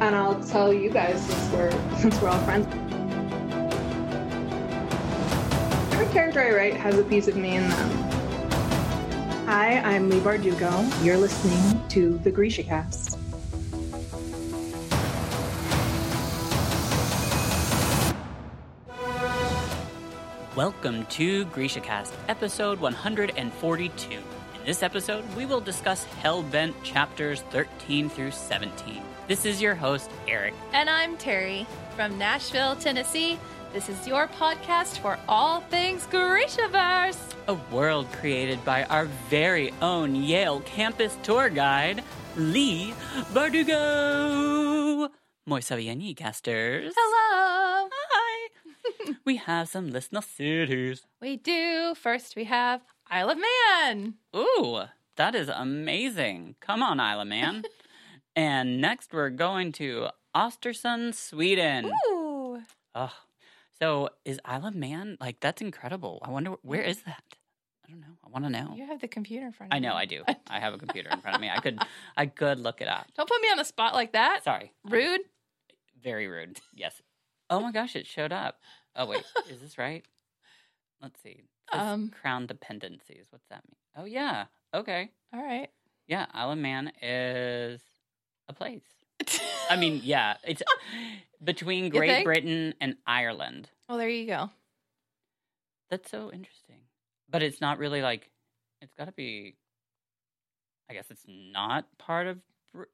and I'll tell you guys since we're since we're all friends. Every character I write has a piece of me in them. Hi, I'm Leigh Bardugo. You're listening to the Grisha Cast. Welcome to GrishaCast, episode 142. In this episode, we will discuss Hellbent chapters 13 through 17. This is your host, Eric. And I'm Terry from Nashville, Tennessee. This is your podcast for all things Grishaverse. A world created by our very own Yale campus tour guide, Leigh Bardugo. Moi soverenyi casters. Hello. Hi. we have some listener cities. We do. First, we have Isle of Man. Ooh, that is amazing. Come on, Isle of Man. and next, we're going to Ostersund, Sweden. Ooh. Oh, so is Isle of Man like that's incredible? I wonder where is that? I don't know. I want to know. You have the computer in front of I you. know I do. I have a computer in front of me. I could I could look it up. Don't put me on the spot like that. Sorry. Rude. Very rude. Yes. Oh my gosh, it showed up. Oh wait, is this right? Let's see. Um. crown dependencies. What's that mean? Oh yeah. Okay. All right. Yeah, Isle of Man is a place. I mean, yeah, it's between Great? Britain and Ireland. well, there you go. That's so interesting. But it's not really like it's got to be I guess it's not part of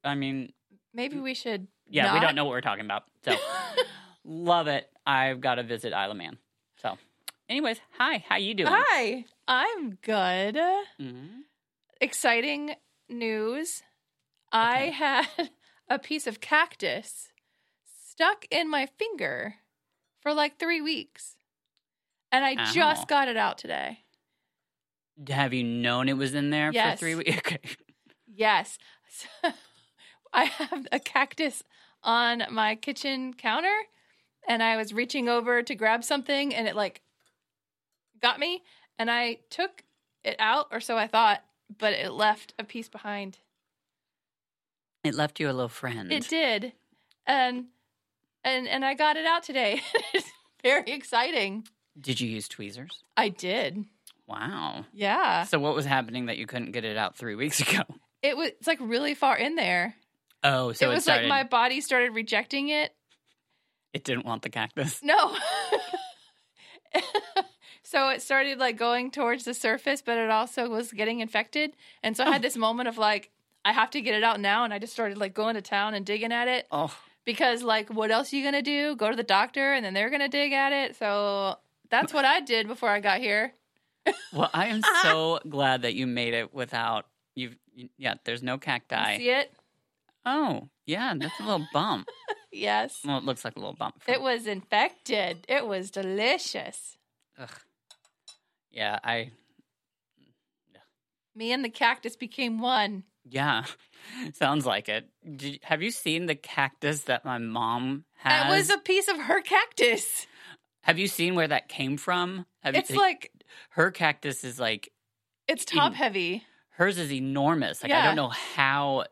I mean, Maybe we should. yeah, we don't know what we're talking about. So, love it. I've got to visit Isle of Man. So, anyways, hi, how you doing? Hi. I'm good. Mhm. Exciting news. I Okay. had a piece of cactus stuck in my finger for like three weeks. And I Ow. just got it out today. Have you known it was in there Yes. for 3 weeks? Okay. Yes. So, I have a cactus on my kitchen counter and I was reaching over to grab something and it like got me and I took it out or so I thought, but it left a piece behind. It left you a little friend. It did. And and and I got it out today. it's very exciting. Did you use tweezers? I did. Wow. Yeah. So what was happening that you couldn't get it out 3 weeks ago? It was it's like really far in there. Oh, so it it, was started, like my body started rejecting it it didn't want the cactus. No. so it started like going towards the surface, but it also was getting infected. And so I had oh. this moment of like, I have to get it out now. And I just started like going to town and digging at it Oh, because, like, what else are you going to do? Go to the doctor and then they're going to dig at it. So that's what I did before I got here. well, I am so glad that you made it without you've. yeah, there's no cacti. See it? Oh, yeah, that's a little bump. Yes. Well, it looks like a little bump. It was infected. It was delicious. Ugh. Yeah, I Me and the cactus became one. yeah, sounds like it. Did, have you seen the cactus that my mom has? That was a piece of her cactus. have you seen where that came from? Have It's you, like, her cactus is like it's top heavy. hers is enormous. Like I don't know how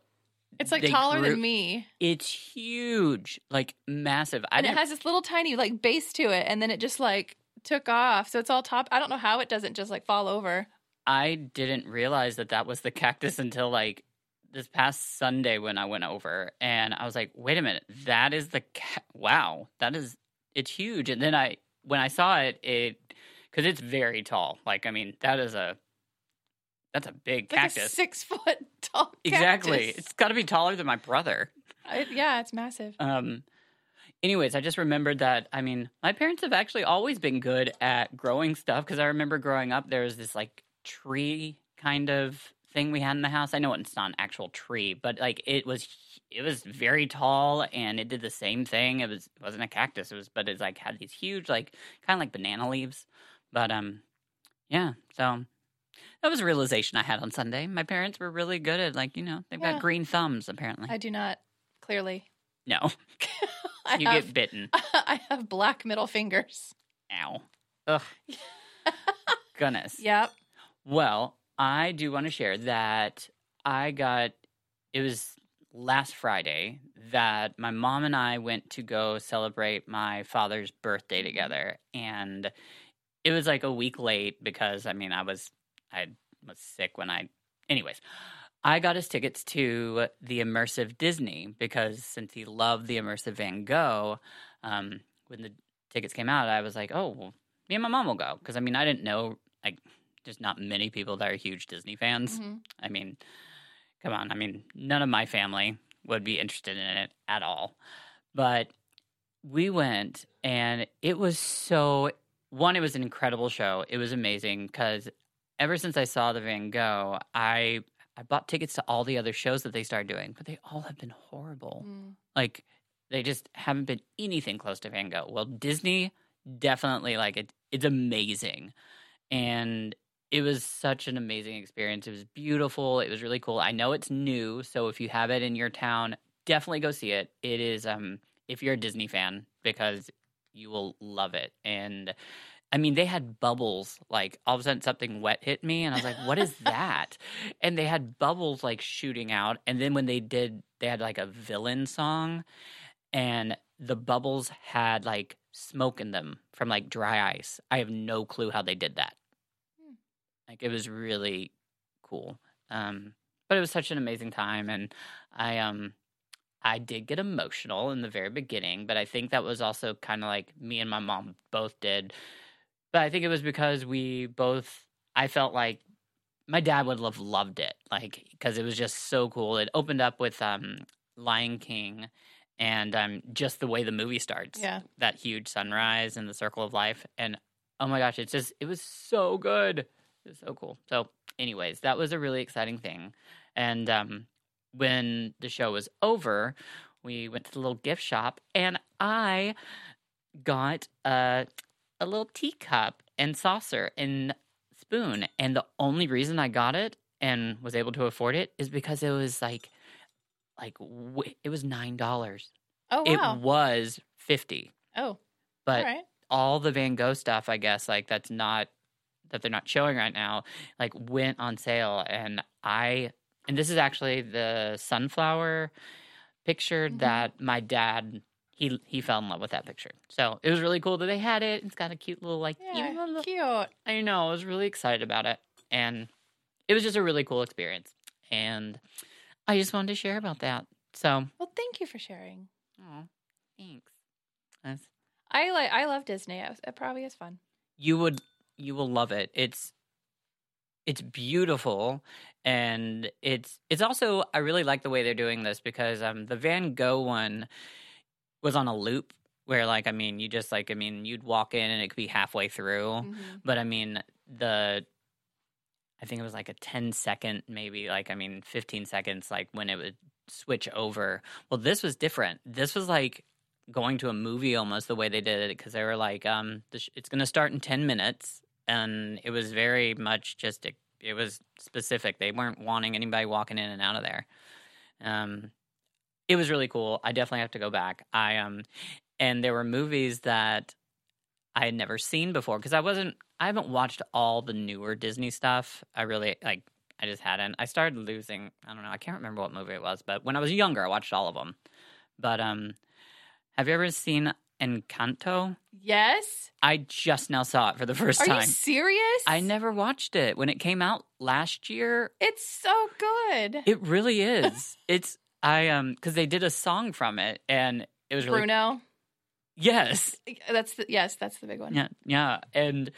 It's like taller grew- than me. It's huge, like massive. I And it has this little tiny like base to it and then it just like took off. So it's all top. I don't know how it doesn't just like fall over. I didn't realize that that was the cactus until like this past Sunday when I went over, and I was like, "Wait a minute, that is the ca- wow, that is it's huge." And then I when I saw it, it because it's very tall. Like I mean, that is a that's a big It's like a cactus. six foot tall exactly, it's got to be taller than my brother. It- yeah, it's massive. Um, anyways, I just remembered that. I mean, my parents have actually always been good at growing stuff because I remember growing up, there was this like tree kind of thing we had in the house. I know it's not an actual tree, but like it was, it was very tall and it did the same thing. It was, it wasn't a cactus. It was, but it's like had these huge, like kind of like banana leaves. But um, yeah. So that was a realization I had on Sunday. My parents were really good at like you know they've Yeah. got green thumbs apparently. I do not clearly. no, I you have get bitten. I have black middle fingers. Ow. Ugh. Goodness. Yep. Well, I do want to share that I got it was last Friday that my mom and I went to go celebrate my father's birthday mm-hmm. together, and it was like a week late because I mean I was I was sick when I. Anyways, I got us tickets to the immersive Disney because since he loved the immersive Van Gogh, um, when the tickets came out, I was like, oh, well, me and my mom will go because I mean I didn't know like just not many people that are huge Disney fans. Mhm. I mean, come on. I mean, none of my family would be interested in it at all. But we went and it was so one, it was an incredible show. It was amazing because ever since I saw the Van Gogh, I I bought tickets to all the other shows that they started doing, but they all have been horrible. Mm. Like they just haven't been anything close to Van Gogh. Well, Disney definitely like it. It's amazing, and it was such an amazing experience. It was beautiful. It was really cool. I know it's new, so if you have it in your town, definitely go see it. It is um if you're a Disney fan because you will love it. And I mean, they had bubbles. Like all of a sudden, something wet hit me, and I was like, "What is that?" and they had bubbles like shooting out. And then when they did, they had like a villain song, and the bubbles had like smoke in them from like dry ice. I have no clue how they did that. Hmm. Like it was really cool. Um, but it was such an amazing time, and I um I did get emotional in the very beginning, but I think that was also kind of like me and my mom both did. But I think it was because we both, I felt like my dad would have loved it, like, because it was just so cool. It opened up with um, Lion King and um, just the way the movie starts. Yeah. That huge sunrise and the circle of life. And oh my gosh, it's just, it was so good. It was so cool. So, anyways, that was a really exciting thing. And um, when the show was over, we went to the little gift shop and I got a, a little teacup and saucer and spoon. And the only reason I got it and was able to afford it is because it was like, like it was nine dollars. Oh wow. It was fifty, oh, but all right. all the Van Gogh stuff, I guess, like that's not that they're not showing right now, like went on sale. And I, and this is actually the sunflower picture Mhm. that my dad he he fell in love with that picture. So it was really cool that they had it. It's got a cute little like Yeah, little- cute. I know I was really excited about it, and it was just a really cool experience. And I just wanted to share about that. So, Well, thank you for sharing. oh, thanks. That's- I like. I love Disney. It it probably is fun. you would you will love it it's it's beautiful and it's it's also i really like the way they're doing this because um the van gogh one was on a loop where like i mean you just like i mean you'd walk in and it could be halfway through Mhm. but i mean the i think it was like a 10 second maybe like i mean 15 seconds like when it would switch over. Well this was different. This was like going to a movie almost the way they did it because they were like um the sh- it's going to start in 10 minutes and it was very much just a, it was specific. They weren't wanting anybody walking in and out of there. Um it was really cool. I definitely have to go back. I um and there were movies that i had never seen before because i wasn't i haven't watched all the newer disney stuff. I really like i just hadn't. I started losing i don't know i can't remember what movie it was but when i was younger i watched all of them but um have you ever seen encanto? Yes. i just now saw it for the first Are time. you serious? i never watched it. When it came out last year It's so good. it really is. It's i um because they did a song from it and it was really Bruno. yes That's the yes. That's the big one. Yeah, yeah. And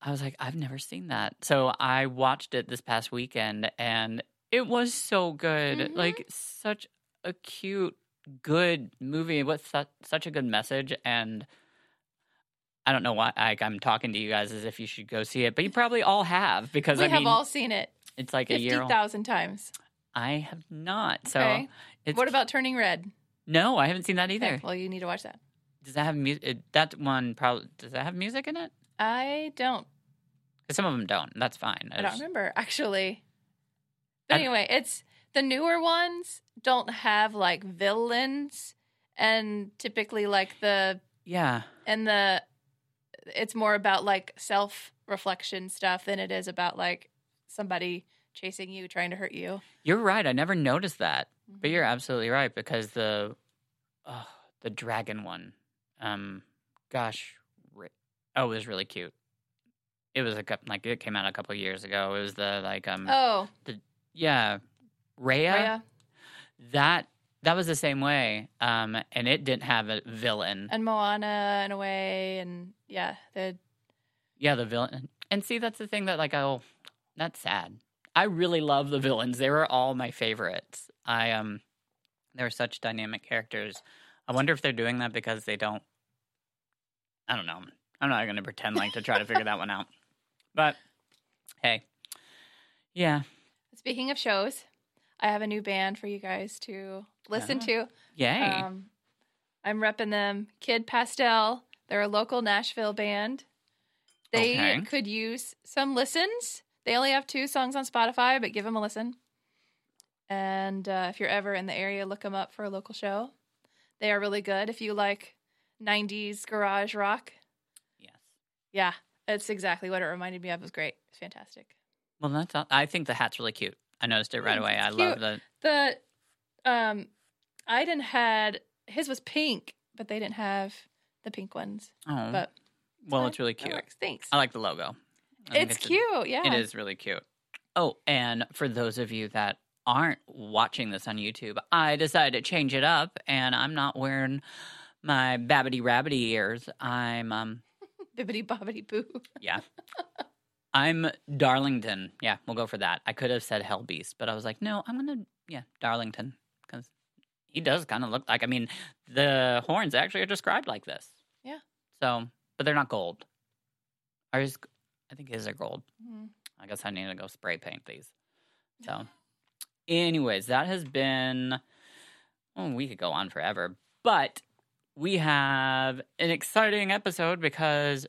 I was like, I've never seen that. So I watched it this past weekend and it was so good. Mhm. Like such a cute, good movie with su- such a good message and I don't know why like I'm talking to you guys as if you should go see it, but you probably all have because we I have mean all seen it it's like a year thousand times. I have not. So Okay. it's what about Turning Red? No, I haven't seen that either. Okay, well, you need to watch that. Does that have music? That one probably does that have music in it? I don't. some of them don't. That's fine. I don't just- remember actually. But I- anyway, it's the newer ones don't have like villains, and typically like the Yeah. and the it's more about like self reflection stuff than it is about like somebody chasing you trying to hurt you. You're right. I never noticed that. But Mhm. you're absolutely right because the oh, the dragon one. Um, gosh, oh, it was really cute. It was a like it came out a couple years ago. It was the like um Oh, yeah, Raya. Raya That that was the same way. Um, and it didn't have a villain. and Moana in a way, and yeah, the Yeah, the villain. And see, that's the thing that like oh, that's sad. I really love the villains. They were all my favorites. I um, they were such dynamic characters. I wonder if they're doing that because they don't. I don't know. I'm not going to pretend like to try to figure that one out. But hey, yeah, Speaking of shows, I have a new band for you guys to listen Oh. to. yay! Um, I'm repping them. Kid Pastel. They're a local Nashville band. They Okay. could use some listens. They only have two songs on Spotify, but give them a listen. And uh, if you're ever in the area, look them up for a local show. They are really good. If you like 90s garage rock, yes. yeah, it's exactly what it reminded me of. It was great. It's fantastic. Well, that's. all- I think the hat's really cute. I noticed it right Thanks, away. I it's love the. The um, Iden had his was pink, but they didn't have the pink ones. Oh, But well, fine. it's really cute. Thanks. I like the logo. It's a- cute. Yeah. It is really cute. Oh, and for those of you that aren't watching this on YouTube, I decided to change it up, and I'm not wearing my babbity rabbity ears. I'm um Bibbity bobbity boo. yeah. I'm Darlington. Yeah, we'll go for that. I could have said Hell Beast, but I was like, no, I'm gonna yeah, Darlington. Because he does kind of look like I mean, the horns actually are described like this. Yeah. So but they're not gold. Ours I think his are gold. Mhm. I guess I need to go spray paint these. So, anyways, that has been. Well, we could go on forever, but we have an exciting episode because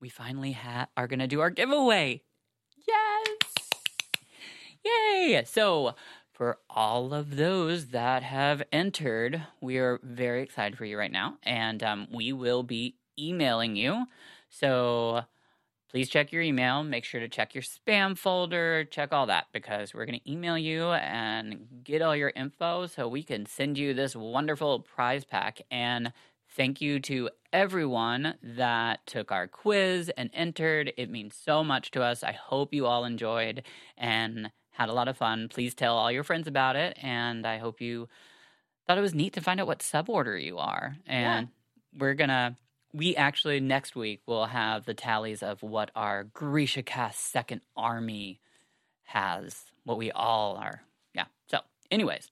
we finally ha- are going to do our giveaway. Yes. Yay! So, for all of those that have entered, we are very excited for you right now, and um, we will be emailing you. So, please check your email. Make sure to check your spam folder, check all that, because we're going to email you and get all your info so we can send you this wonderful prize pack. And thank you to everyone that took our quiz and entered. It means so much to us. I hope you all enjoyed and had a lot of fun. Please tell all your friends about it. And I hope you thought it was neat to find out what suborder you are. And we're going to, we actually next week will have the tallies of what our Grisha cast second army has, what we all are. Yeah. So, anyways,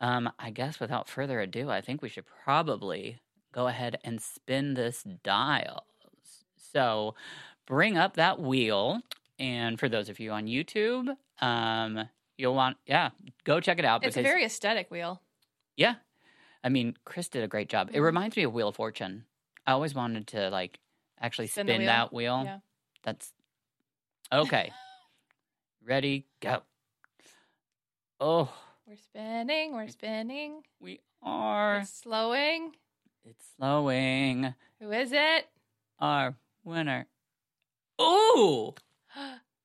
um, I guess without further ado, I think we should probably go ahead and spin this dial. So, bring up that wheel. And for those of you on YouTube, um, you'll want, yeah, go check it out. Because it's a very aesthetic wheel. yeah. I mean, Chris did a great job. It Mhm. reminds me of Wheel of Fortune. I always wanted to like actually Spin spin, wheel. that wheel. Yeah. That's okay. Ready, go. Oh, We're spinning. We're spinning. we are. It's slowing. It's slowing. Who is it? Our winner. Ooh.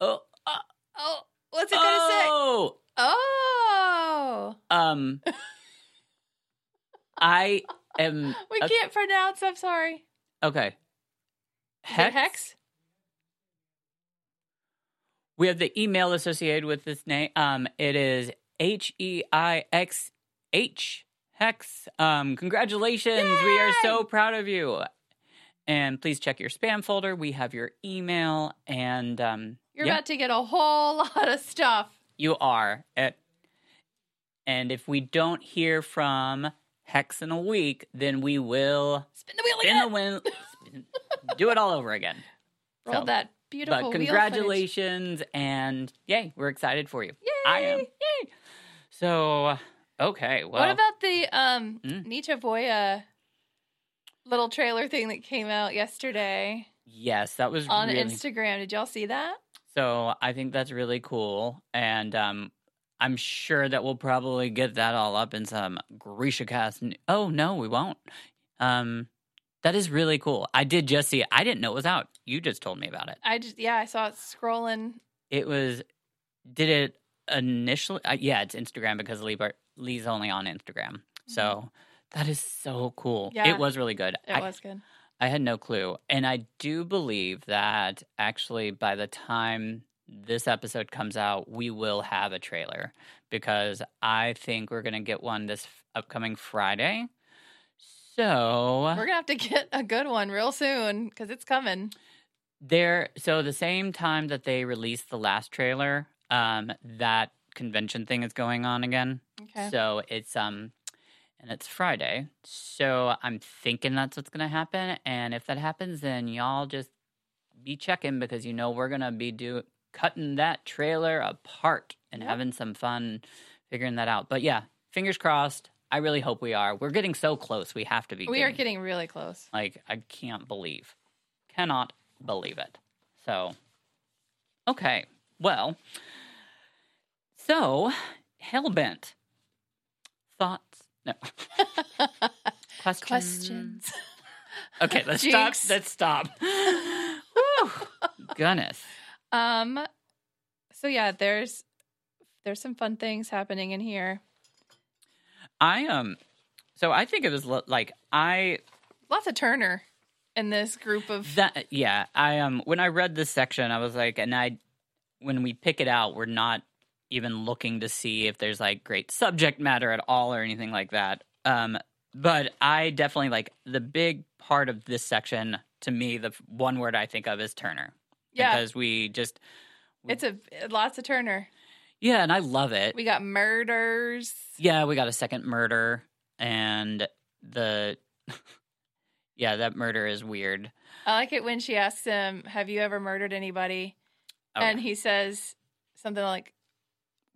Oh. uh, Oh, what's it gonna say? oh. Oh, Um. I am we a- can't pronounce. I'm sorry. okay. It hex? We have the email associated with this name. Um, it is H E I X H Hex. Um, congratulations! We are so proud of you. And please check your spam folder. We have your email, and um, You're yeah, about to get a whole lot of stuff. you are. At, and if we don't hear from Hex in a week, then we will Spin the wheel spin again. the win. spin- do it all over again. Roll So, that beautiful. but congratulations and yay we're excited for you i am Yay! yay so okay well what about the um Mm. nichevo'ya little trailer thing that came out yesterday yes that was on really Instagram? Did y'all see that? so i think that's really cool and um i'm sure that we'll probably get that all up in some grisha cast oh no we won't um that is really cool i did just see it i didn't know it was out you just told me about it I just yeah, I saw it scrolling. it was did it initially uh, yeah it's instagram because Leigh Bar- Leigh's only on instagram so That is so cool. Yeah. It was really good. It I, was good. I had no clue. And I do believe that actually by the time this episode comes out, we will have a trailer because I think we're going to get one this upcoming Friday. So We're gonna have to get a good one real soon because it's coming. there so the same time that they released the last trailer, um that convention thing is going on again. Okay. So it's um and it's Friday. So I'm thinking that's what's gonna happen. And if that happens, then y'all just be checking because you know we're gonna be do cutting that trailer apart and Yep. having some fun figuring that out. But yeah, fingers crossed. I really hope we are. We're getting so close. We have to be. we are getting really close. like I can't believe, cannot believe it. So, okay, well, so Hellbent thoughts? No questions. Questions. Okay, let's Jinx. stop. Let's stop. Whew. Goodness. Um. So yeah, there's there's some fun things happening in here. I um. So I think it was like I Lots of Turner in this group of. That yeah, I um when I read this section, I was like, and I when we pick it out, we're not even looking to see if there's like great subject matter at all or anything like that. Um, but I definitely like the big part of this section. To me, the one word I think of is Turner yeah, because we just it's a uh, lots of Turner. yeah, and I love it. We got murders. Yeah, we got a second murder, and the yeah, that murder is weird. I like it when she asks him, "Have you ever murdered anybody?" Oh, And he says something like,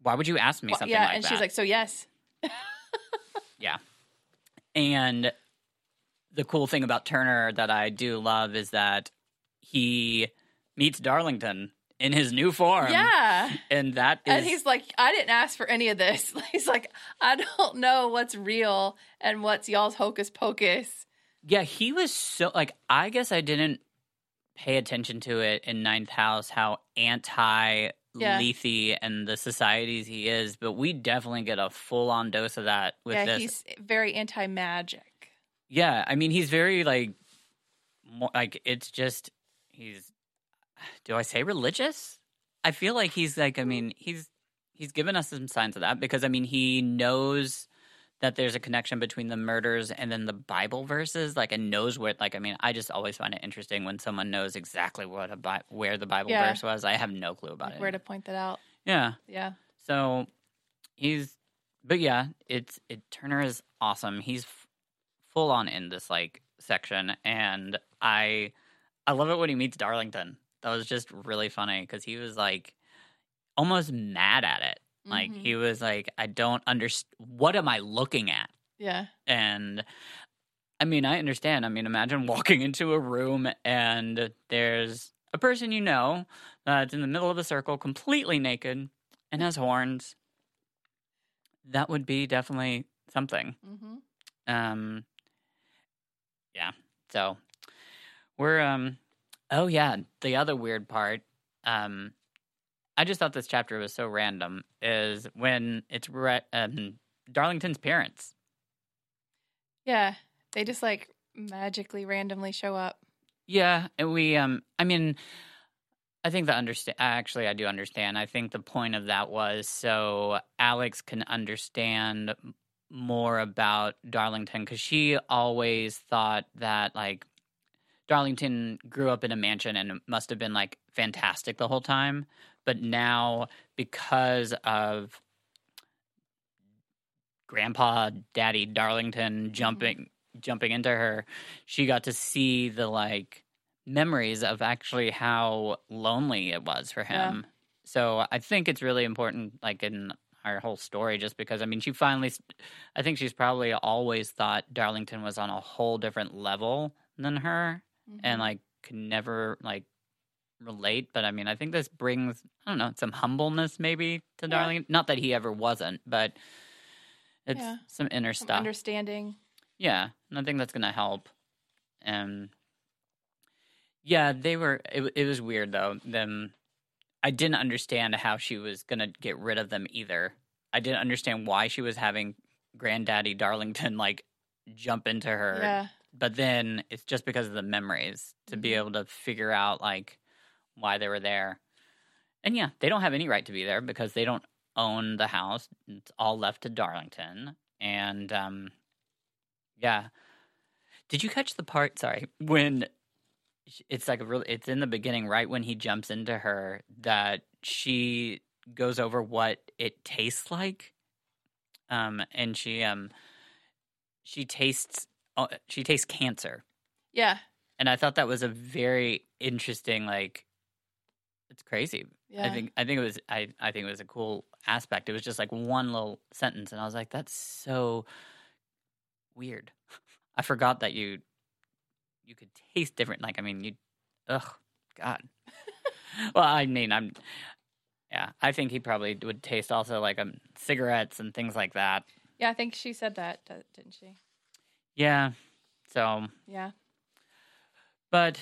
why would you ask me something "Yeah," like and that? she's like, "So yes." Yeah, and the cool thing about Turner that I do love is that he meets Darlington in his new form. Yeah. And that is And he's like, I didn't ask for any of this. He's like, I don't know what's real and what's y'all's hocus pocus. Yeah, he was so like I guess I didn't pay attention to it in Ninth House how anti Yeah. Lethe and the societies he is, but we definitely get a full on dose of that with yeah, this. he's very anti magic. Yeah, I mean he's very like more, like it's just he's do I say religious? I feel like he's like I mean he's he's given us some signs of that because I mean he knows that there's a connection between the murders and then the Bible verses like and knows what like I mean I just always find it interesting when someone knows exactly what a Bi- where the Bible Yeah. verse was. I have no clue about Like it. where to point that out. yeah. Yeah. So he's, but yeah, it's it. Turner is awesome. He's f- full on in this like section, and I, I love it when he meets Darlington. That was just really funny because he was like almost mad at it. Like Mhm. he was like, I don't understand. What am I looking at? Yeah. And I mean, I understand. I mean, imagine walking into a room and there's a person you know that's in the middle of a circle, completely naked and has horns. That would be definitely something. hmm Um, yeah. So we're um. Oh yeah, the other weird part. Um, I just thought this chapter was so random. Is when it's re- um Darlington's parents. Yeah. They just like magically randomly show up. Yeah, and we um I mean I think the understand actually I do understand. I think the point of that was so Alex can understand more about Darlington cuz she always thought that like Darlington grew up in a mansion and it must have been like fantastic the whole time, but now because of grandpa daddy Darlington jumping mm-hmm. jumping into her, she got to see the like memories of actually how lonely it was for Yeah. him. So I think it's really important, like in our whole story, just because I mean, she finally, I think she's probably always thought Darlington was on a whole different level than her and Mhm. like could never like relate. But I mean, I think this brings, I don't know, some humbleness maybe to Yeah. Darlington. Not that he ever wasn't, but it's Yeah. some inner Some stuff. understanding. Yeah, and I think that's gonna help. And yeah, they were. It, it was weird though. Them, I didn't understand how she was gonna get rid of them either. I didn't understand why she was having Granddaddy Darlington like jump into her. Yeah. But then it's just because of the memories to be Mhm. able to figure out like why they were there. And yeah, they don't have any right to be there because they don't own the house. It's all left to Darlington. And um yeah. Did you catch the part, sorry, when it's like a really it's in the beginning right when he jumps into her that she goes over what it tastes like um and she um she tastes she tastes cancer. Yeah. and i thought that was a very interesting like it's crazy. Yeah. i think i think it was i i think it was a cool aspect. It was just like one little sentence and i was like that's so weird. I forgot that you you could taste different. Like i mean you ugh god. Well i mean i'm yeah i think he probably would taste also like um cigarettes and things like that. Yeah, I think she said that, didn't she? Yeah so Yeah. But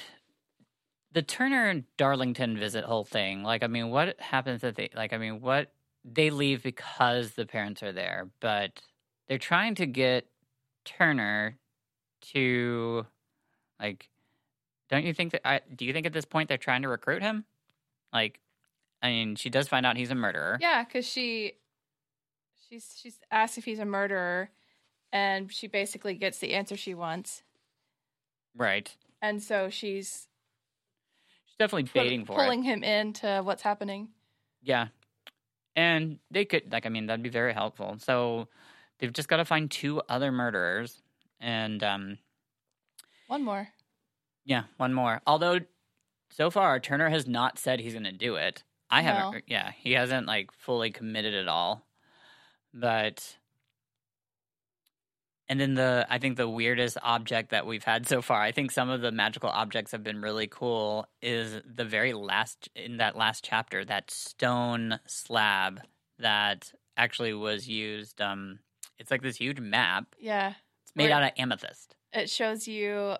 the Turner and Darlington visit whole thing, like I mean, what happens that they like I mean, what they leave because the parents are there, but they're trying to get Turner to like don't you think that I do you think at this point they're trying to recruit him? Like I mean, she does find out he's a murderer. Yeah, because she she's she's asked if he's a murderer, and she basically gets the answer she wants, Right. and so she's She's definitely pull- baiting for it. pulling him into what's happening. Yeah. And they could like I mean that'd be very helpful. So they've just got to find two other murderers and um One more. yeah, one more. Although so far Turner has not said he's going to do it. I haven't yeah, he hasn't like fully committed at all. But and then the I think the weirdest object that we've had so far, I think some of the magical objects have been really cool is the very last in that last chapter, that stone slab that actually was used um it's like this huge map. Yeah, It's made Where- out of amethyst. it shows you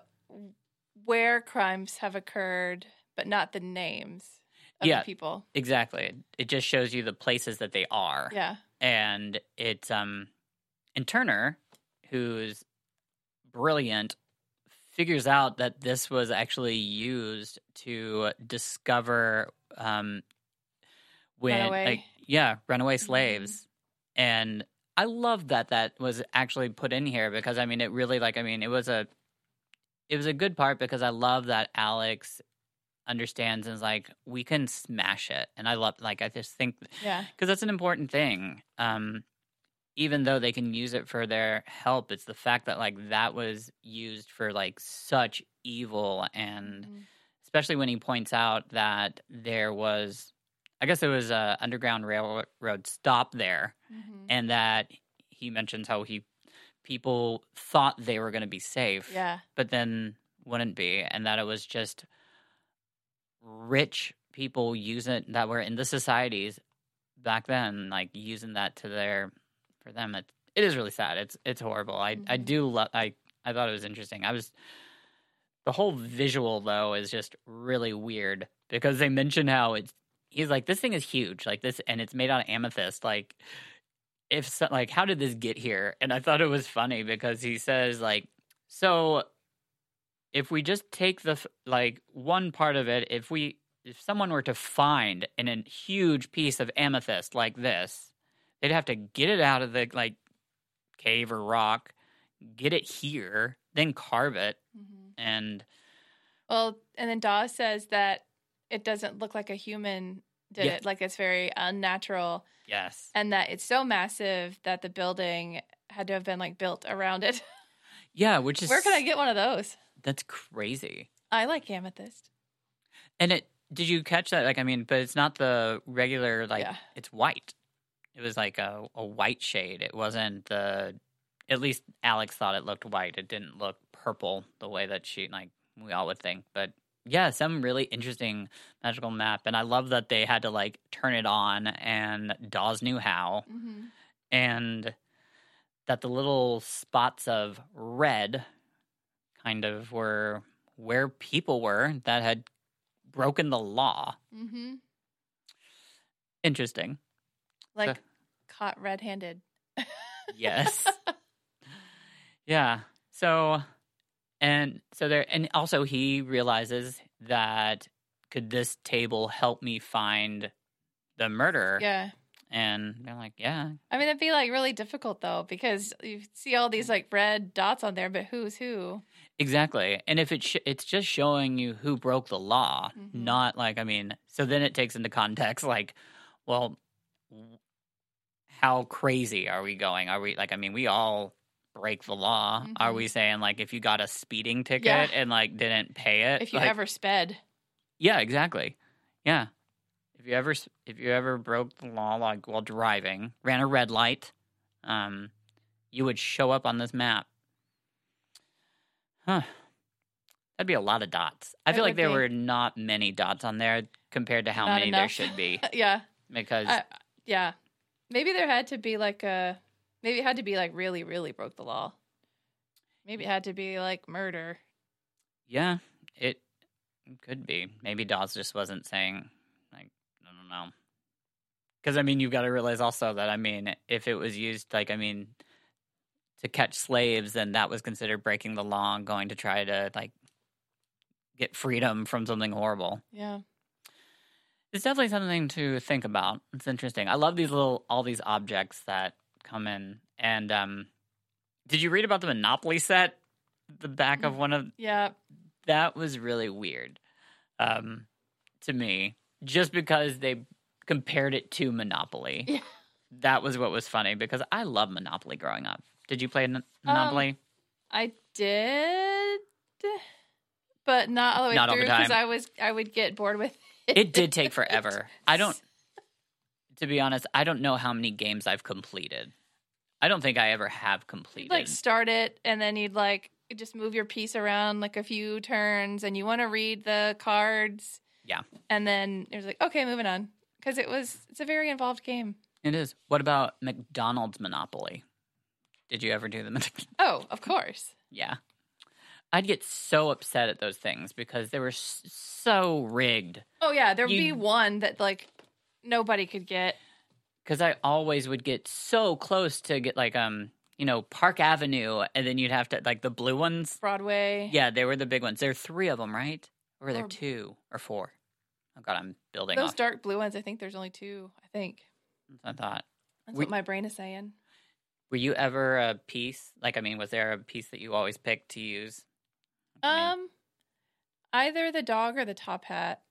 where crimes have occurred, but not the names of Yeah. the people. Exactly. It just shows you the places that they are. Yeah, and it's um and Turner, who's brilliant, figures out that this was actually used to discover um when Runaway. like yeah, runaway slaves. And I love that that was actually put in here because I mean it really like I mean it was a it was a good part because I love that Alex understands and is like we can smash it and I love like I just think yeah, because that's an important thing. Um, even though they can use it for their help, it's the fact that like that was used for like such evil, and Mhm. especially when he points out that there was, I guess it was a underground railroad stop there, Mhm. and that he mentions how he people thought they were going to be safe, yeah, but then wouldn't be, and that it was just rich people using that were in the societies back then, like using that to their for them. It it is really sad. It's it's horrible. I I Mhm. do love. I I thought it was interesting. I was the whole visual though is just really weird because they mention how it's. He's like this thing is huge, like this, and it's made out of amethyst, like. If so, like, how did this get here? And I thought it was funny because he says like, so if we just take the like one part of it if we if someone were to find an, a huge piece of amethyst like this they'd have to get it out of the like cave or rock get it here then carve it Mhm. and Well, and then Dawes says that it doesn't look like a human did Yeah. it, like it's very unnatural, yes and that it's so massive that the building had to have been like built around it. yeah which is Where can I get one of those? that's crazy I like amethyst. and it did you catch that like i mean but it's not the regular like Yeah. it's white it was like a, a white shade. It wasn't the at least alex thought it looked white. It didn't look purple the way that she like we all would think. But yeah some really interesting magical map. And i love that they had to like turn it on and dawes knew how. Mm-hmm. and that the little spots of red kind of were where people were that had broken the law. Mm-hmm. interesting Like caught red-handed. yes yeah So, and so there, and also he realizes that could this table help me find the murderer? Yeah. And they're like, yeah, I mean, it'd be like really difficult though, because you see all these like red dots on there, but who's who? exactly. And if it sh- it's just showing you who broke the law, Mhm. not like I mean, so then it takes into context like, well, how crazy are we going? Are we like I mean, we all break the law. Are Mhm. we saying like if you got a speeding ticket Yeah. and like didn't pay it, If you like, ever sped. Yeah, exactly. Yeah. If you ever if you ever broke the law like while driving, ran a red light, um, you would show up on this map. Huh. That'd be a lot of dots. I feel like there be. were not many dots on there compared to how Not many there should be yeah. because I, yeah. Maybe there had to be like a maybe it had to be like really, really broke the law. Maybe it had to be like murder. yeah, it could be. Maybe Dawes just wasn't saying like I don't know. Because I mean, you've got to realize also that I mean, if it was used like I mean, to catch slaves, then that was considered breaking the law and going to try to like get freedom from something horrible. Yeah. It's definitely something to think about. It's interesting. I love these little all these objects that come in. And um, did you read about the Monopoly set? The back of one of Yeah. that was really weird um, to me, just because they compared it to Monopoly. Yeah. That was what was funny because I love Monopoly growing up. Did you play N- Monopoly? I did but not all the way Not all the through because. I was I would get bored with it. did take forever. I don't, to be honest, I don't know how many games I've completed. I don't think I ever have You'd completed. like start it and then you'd like just move your piece around like a few turns and you want to read the cards. Yeah. And then it was like, okay, moving on. Because it was it's a very involved game. it is. What about McDonald's Monopoly? Did you ever do the? Monopoly? Oh, of course. Yeah. I'd get so upset at those things because they were s- so rigged. Oh yeah, there would be one that like nobody could get. Because I always would get so close to get like um you know Park Avenue, and then you'd have to like the blue ones. Broadway. Yeah, they were the big ones. There are three of them, right? Or were there Or- two or four? Oh God, I'm building Those off. dark blue ones, I think there's only two. I think. I thought. That's We- what my brain is saying. Were you ever a piece? Like, I mean, was there a piece that you always picked to use? Um either the dog or the top hat.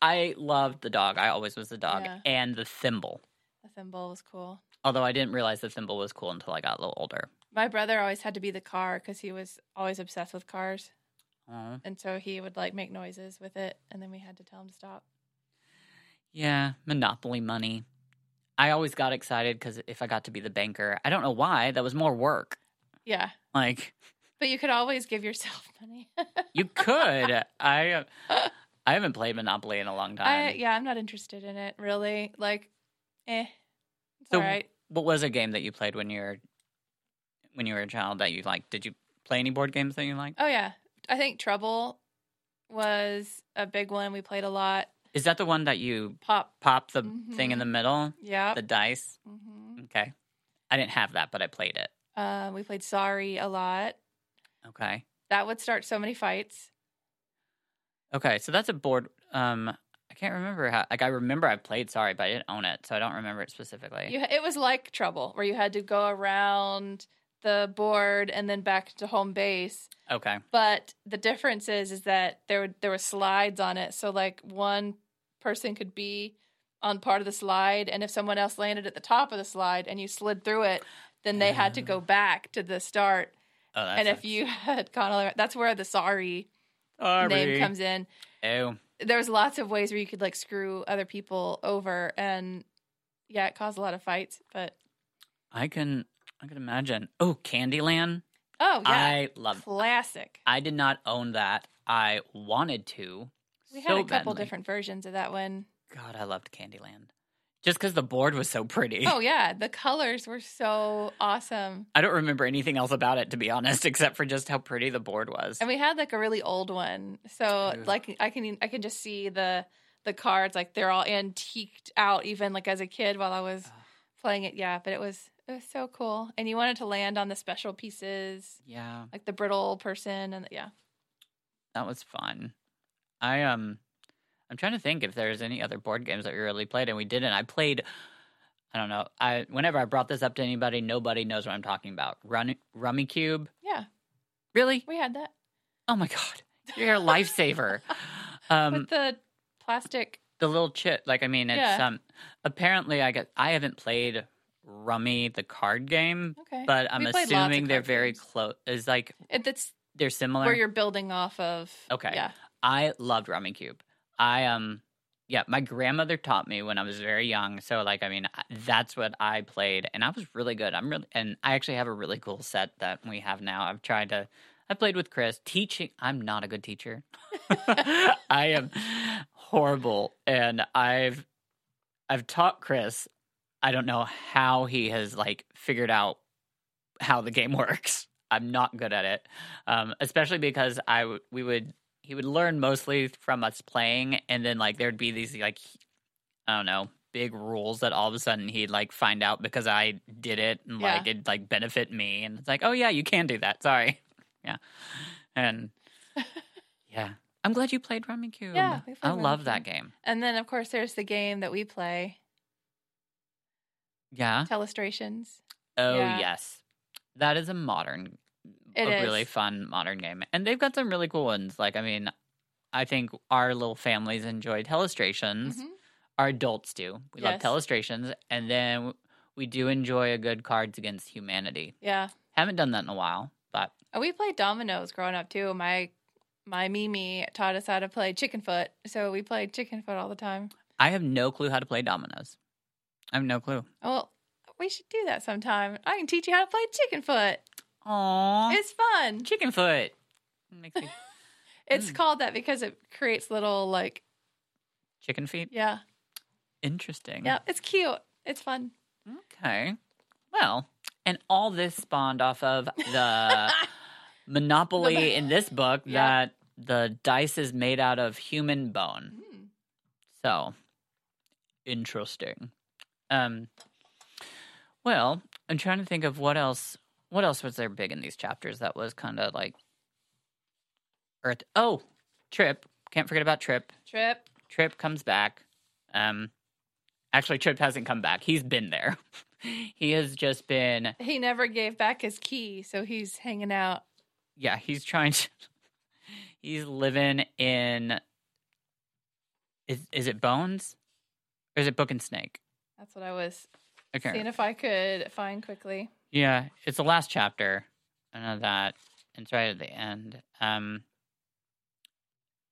I loved the dog. I always was the dog, Yeah. and the thimble. The thimble was cool. Although I didn't realize the thimble was cool until I got a little older. My brother always had to be the car because he was always obsessed with cars. Aw. And so he would like make noises with it and then we had to tell him to stop. Yeah, Monopoly money. I always got excited because if I got to be the banker, I don't know why. That was more work. Yeah. Like But you could always give yourself money. you could. I uh, I haven't played Monopoly in a long I time. yeah, I'm not interested in it really. Like eh. It's So- all right. What was a game that you played when you were when you were a child that you like? Did you play any board games that you liked? Oh yeah. I think Trouble was a big one. We played a lot. Is that the one that you Pop. pop the thing in the middle, Yeah. the dice? hmm Okay, I didn't have that, but I played it. Uh, we played Sorry a lot. Okay, That would start so many fights. okay, so that's a board. Um, I can't remember how. Like I remember I played Sorry, but I didn't own it, so I don't remember it specifically. You, it was like Trouble, where you had to go around the board and then back to home base. okay, But the difference is, is that there there were slides on it, so like one person could be on part of the slide, and if someone else landed at the top of the slide and you slid through it, then they had to go back to the start. Oh, and if you had gone all way, that's where the sorry, name comes in. Oh, There was lots of ways where you could like screw other people over, and yeah, it caused a lot of fights. But I can I can imagine. Oh, Candyland. oh yeah, I love. classic. I did not own that. I wanted to. We so had a couple badly. different versions of that one. God, I loved Candyland. Just because the board was so pretty. Oh yeah, the colors were so awesome. I don't remember anything else about it, to be honest, except for just how pretty the board was. And we had like a really old one. So like I can I can just see the the cards like they're all antiqued out even like as a kid while I was playing it. Yeah, but it was It was so cool. And you wanted to land on the special pieces, Yeah, like the brittle person and yeah. that was fun. I um, I'm trying to think if there's any other board games that we really played, and we didn't. I played. I don't know. I whenever I brought this up to anybody, nobody knows what I'm talking about. Run, Rummikub. Yeah, Really? we had that. Oh my god, you're a lifesaver. um, With the plastic the little chip like i mean it's Yeah. um apparently i get i haven't played rummy the card game Okay. but i'm We played lots of assuming they're very close is like it, that's they're similar where you're building off of. Okay. Yeah. i loved Rummikub i um yeah my grandmother taught me when i was very young so like i mean that's what i played and i was really good. I'm really and i actually have a really cool set that we have now. I've tried to i played with chris. Teaching i'm not a good teacher. I am horrible and i've i've taught chris i don't know how he has like figured out how the game works. I'm not good at it um, especially because I w- we would he would learn mostly from us playing, and then like there'd be these like I don't know big rules that all of a sudden he'd like find out because I did it and like it'd like benefit me, and it's like oh yeah you can do that. Sorry. Yeah. And yeah. I'm glad you played Rummikub. Yeah, I Rummy love Cube. that game. And then of course there's the game that we play, yeah. Telestrations. oh Yeah. yes. That is a modern It a really fun modern game. And they've got some really cool ones. Like, I mean, I think our little families enjoy Telestrations. Mhm. Our adults do. We Yes. love Telestrations. And then we do enjoy a good Cards Against Humanity. Yeah. Haven't done that in a while, but Oh, we played dominoes growing up too. My my Mimi taught us how to play chicken foot, so we played chicken foot all the time. I have no clue how to play dominoes. I have no clue. Well, we should do that sometime. I can teach you how to play chicken foot. Aww. It's fun. Chicken foot. Makes me It's Mm. called that because it creates little like chicken feet. yeah Interesting. yeah. It's cute. It's fun. Okay. Well, and all this spawned off of the monopoly in this book Yeah. that the dice is made out of human bone. Mm. So interesting. Um well, I'm trying to think of what else what else was there big in these chapters that was kind of like Earth Oh, Trip. Can't forget about Trip. Trip. Trip comes back. Um actually Trip hasn't come back. He's been there. he has just been He never gave back his key, so he's hanging out. yeah, he's trying to he's living in is is it Bones? Or is it Book and Snake? That's what I was Okay. seeing if I could find quickly. Yeah, it's the last chapter. I know that. It's right at the end. Um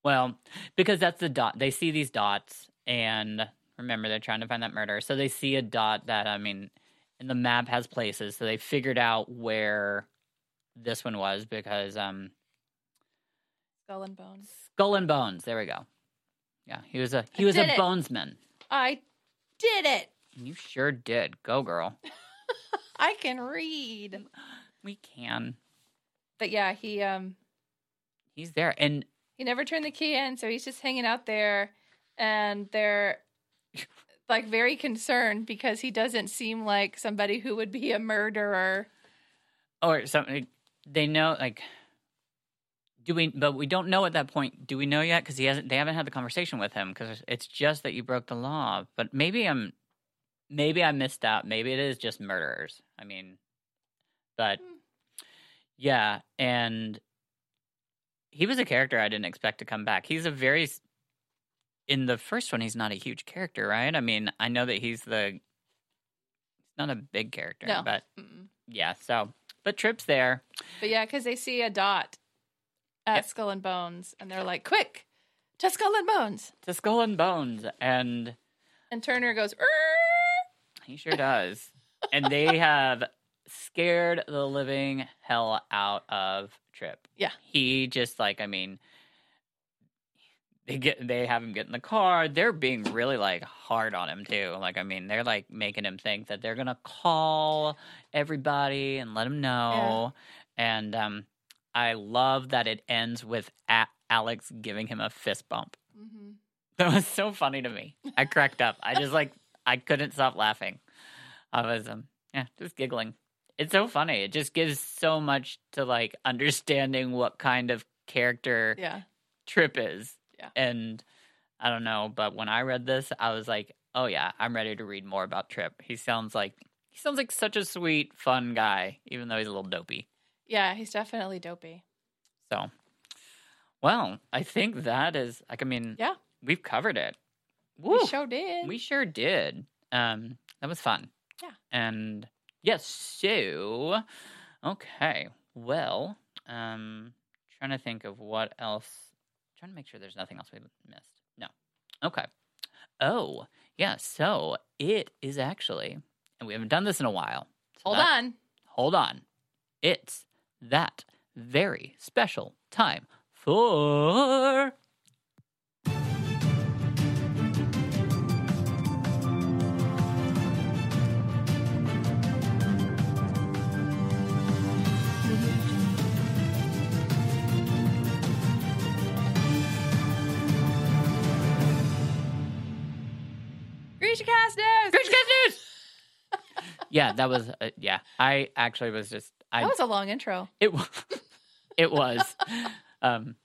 well, because that's the dot. They see these dots and remember they're trying to find that murder. So they see a dot that I mean and the map has places, so they figured out where this one was because um Skull and bones. Skull and Bones. There we go. Yeah, he was a he I was a it. bonesman. I did it. You sure did. Go girl. I can read. We can. But yeah, he um He's there. And he never turned the key in, so he's just hanging out there and they're like very concerned because he doesn't seem like somebody who would be a murderer. or something they know like do we but we don't know at that point do we know yet because he hasn't they haven't had the conversation with him because it's just that you broke the law but maybe i'm maybe i missed out maybe it is just murderers i mean but Hmm. yeah and he was a character i didn't expect to come back he's a very in the first one he's not a huge character right i mean i know that he's the he's not a big character No. but Mm-mm. yeah so but trip's there But yeah, because they see a dot at Yep. Skull and Bones and they're like, quick to Skull and Bones. to Skull and Bones, and And Turner goes, "Er." He sure does. and they have scared the living hell out of Trip. Yeah. he just like I mean, they get they have him get in the car. They're being really like hard on him too. Like I mean, they're like making him think that they're gonna call everybody and let him know. And um, I love that it ends with a- Alex giving him a fist bump. Mhm. That was so funny to me. I cracked up. I just like I couldn't stop laughing. I was um Yeah, just giggling. It's so funny. It just gives so much to like understanding what kind of character Yeah. Trip is. Yeah. And I don't know, but when I read this, I was like, "Oh yeah, I'm ready to read more about Trip." He sounds like he sounds like such a sweet, fun guy, even though he's a little dopey. Yeah, he's definitely dopey. So, well, I think that is like I mean, Yeah. we've covered it. Woo. We sure did. We sure did. Um, that was fun. Yeah. And yes, so okay. Well, um, trying to think of what else. Trying to make sure there's nothing else we missed. No. Okay. Oh, yeah. So it is actually, and we haven't done this in a while. so Hold that- on. Hold on. It's that very special time for. Grisha Cast News. Grinch Cast News! yeah, that was, uh, yeah. I actually was just, I That was a long intro. It was. it was. um,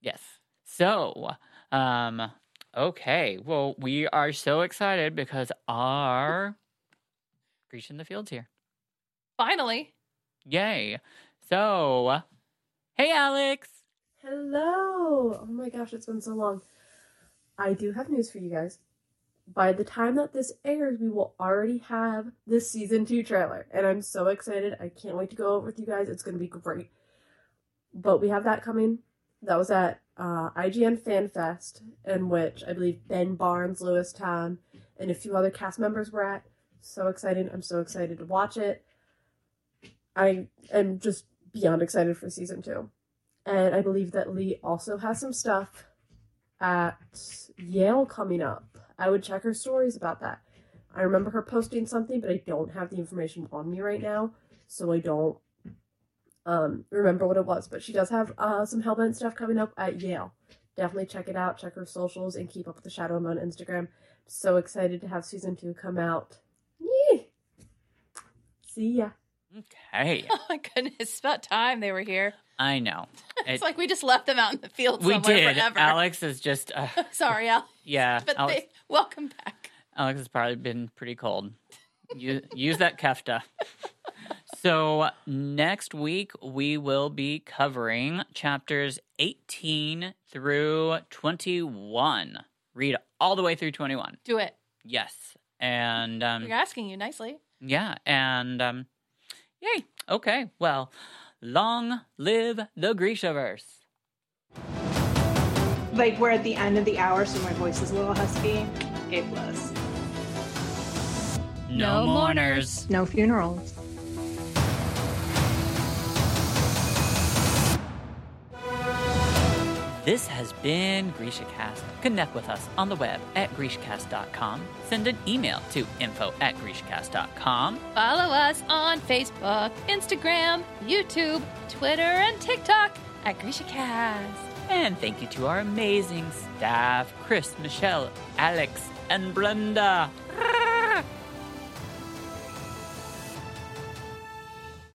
yes. So, um, okay. Well, we are so excited because our Grisha in the Fields here. Finally. Yay. So, hey, Alex. Hello! Oh my gosh, it's been so long. I do have news for you guys. By the time that this airs, we will already have the season two trailer, and I'm so excited. I can't wait to go over with you guys. It's going to be great. But we have that coming. That was at uh, IGN Fan Fest, in which I believe Ben Barnes, Lewis Tan, and a few other cast members were at. So excited! I'm so excited to watch it. I am just beyond excited for season two. And I believe that Leigh also has some stuff at Yale coming up. I would check her stories about that. I remember her posting something, but I don't have the information on me right now, so I don't um, remember what it was. But she does have uh, some Hellbent stuff coming up at Yale. Definitely check it out. Check her socials and keep up with the Shadow on Instagram. So excited to have season two come out. Yee! See ya. Okay. Oh my goodness. It's about time they were here. I know. It's It- like we just left them out in the field we did. forever. Alex is just, uh, Sorry, Al. yeah. But Alex, they, welcome back. Alex has probably been pretty cold. Use, use that kefta. So next week we will be covering chapters 18 through 21. Read all the way through 21. Do it. Yes. And um You're asking you nicely. yeah, and um yay. Okay. Well, long live the Grishaverse. Like we're at the end of the hour, so my voice is a little husky. It was. No, No mourners. No funerals. This has been GrishaCast. Connect with us on the web at GrishaCast.com. Send an email to info at GrishaCast.com. Follow us on Facebook, Instagram, YouTube, Twitter, and TikTok at GrishaCast. And thank you to our amazing staff Chris, Michelle, Alex, and Brenda.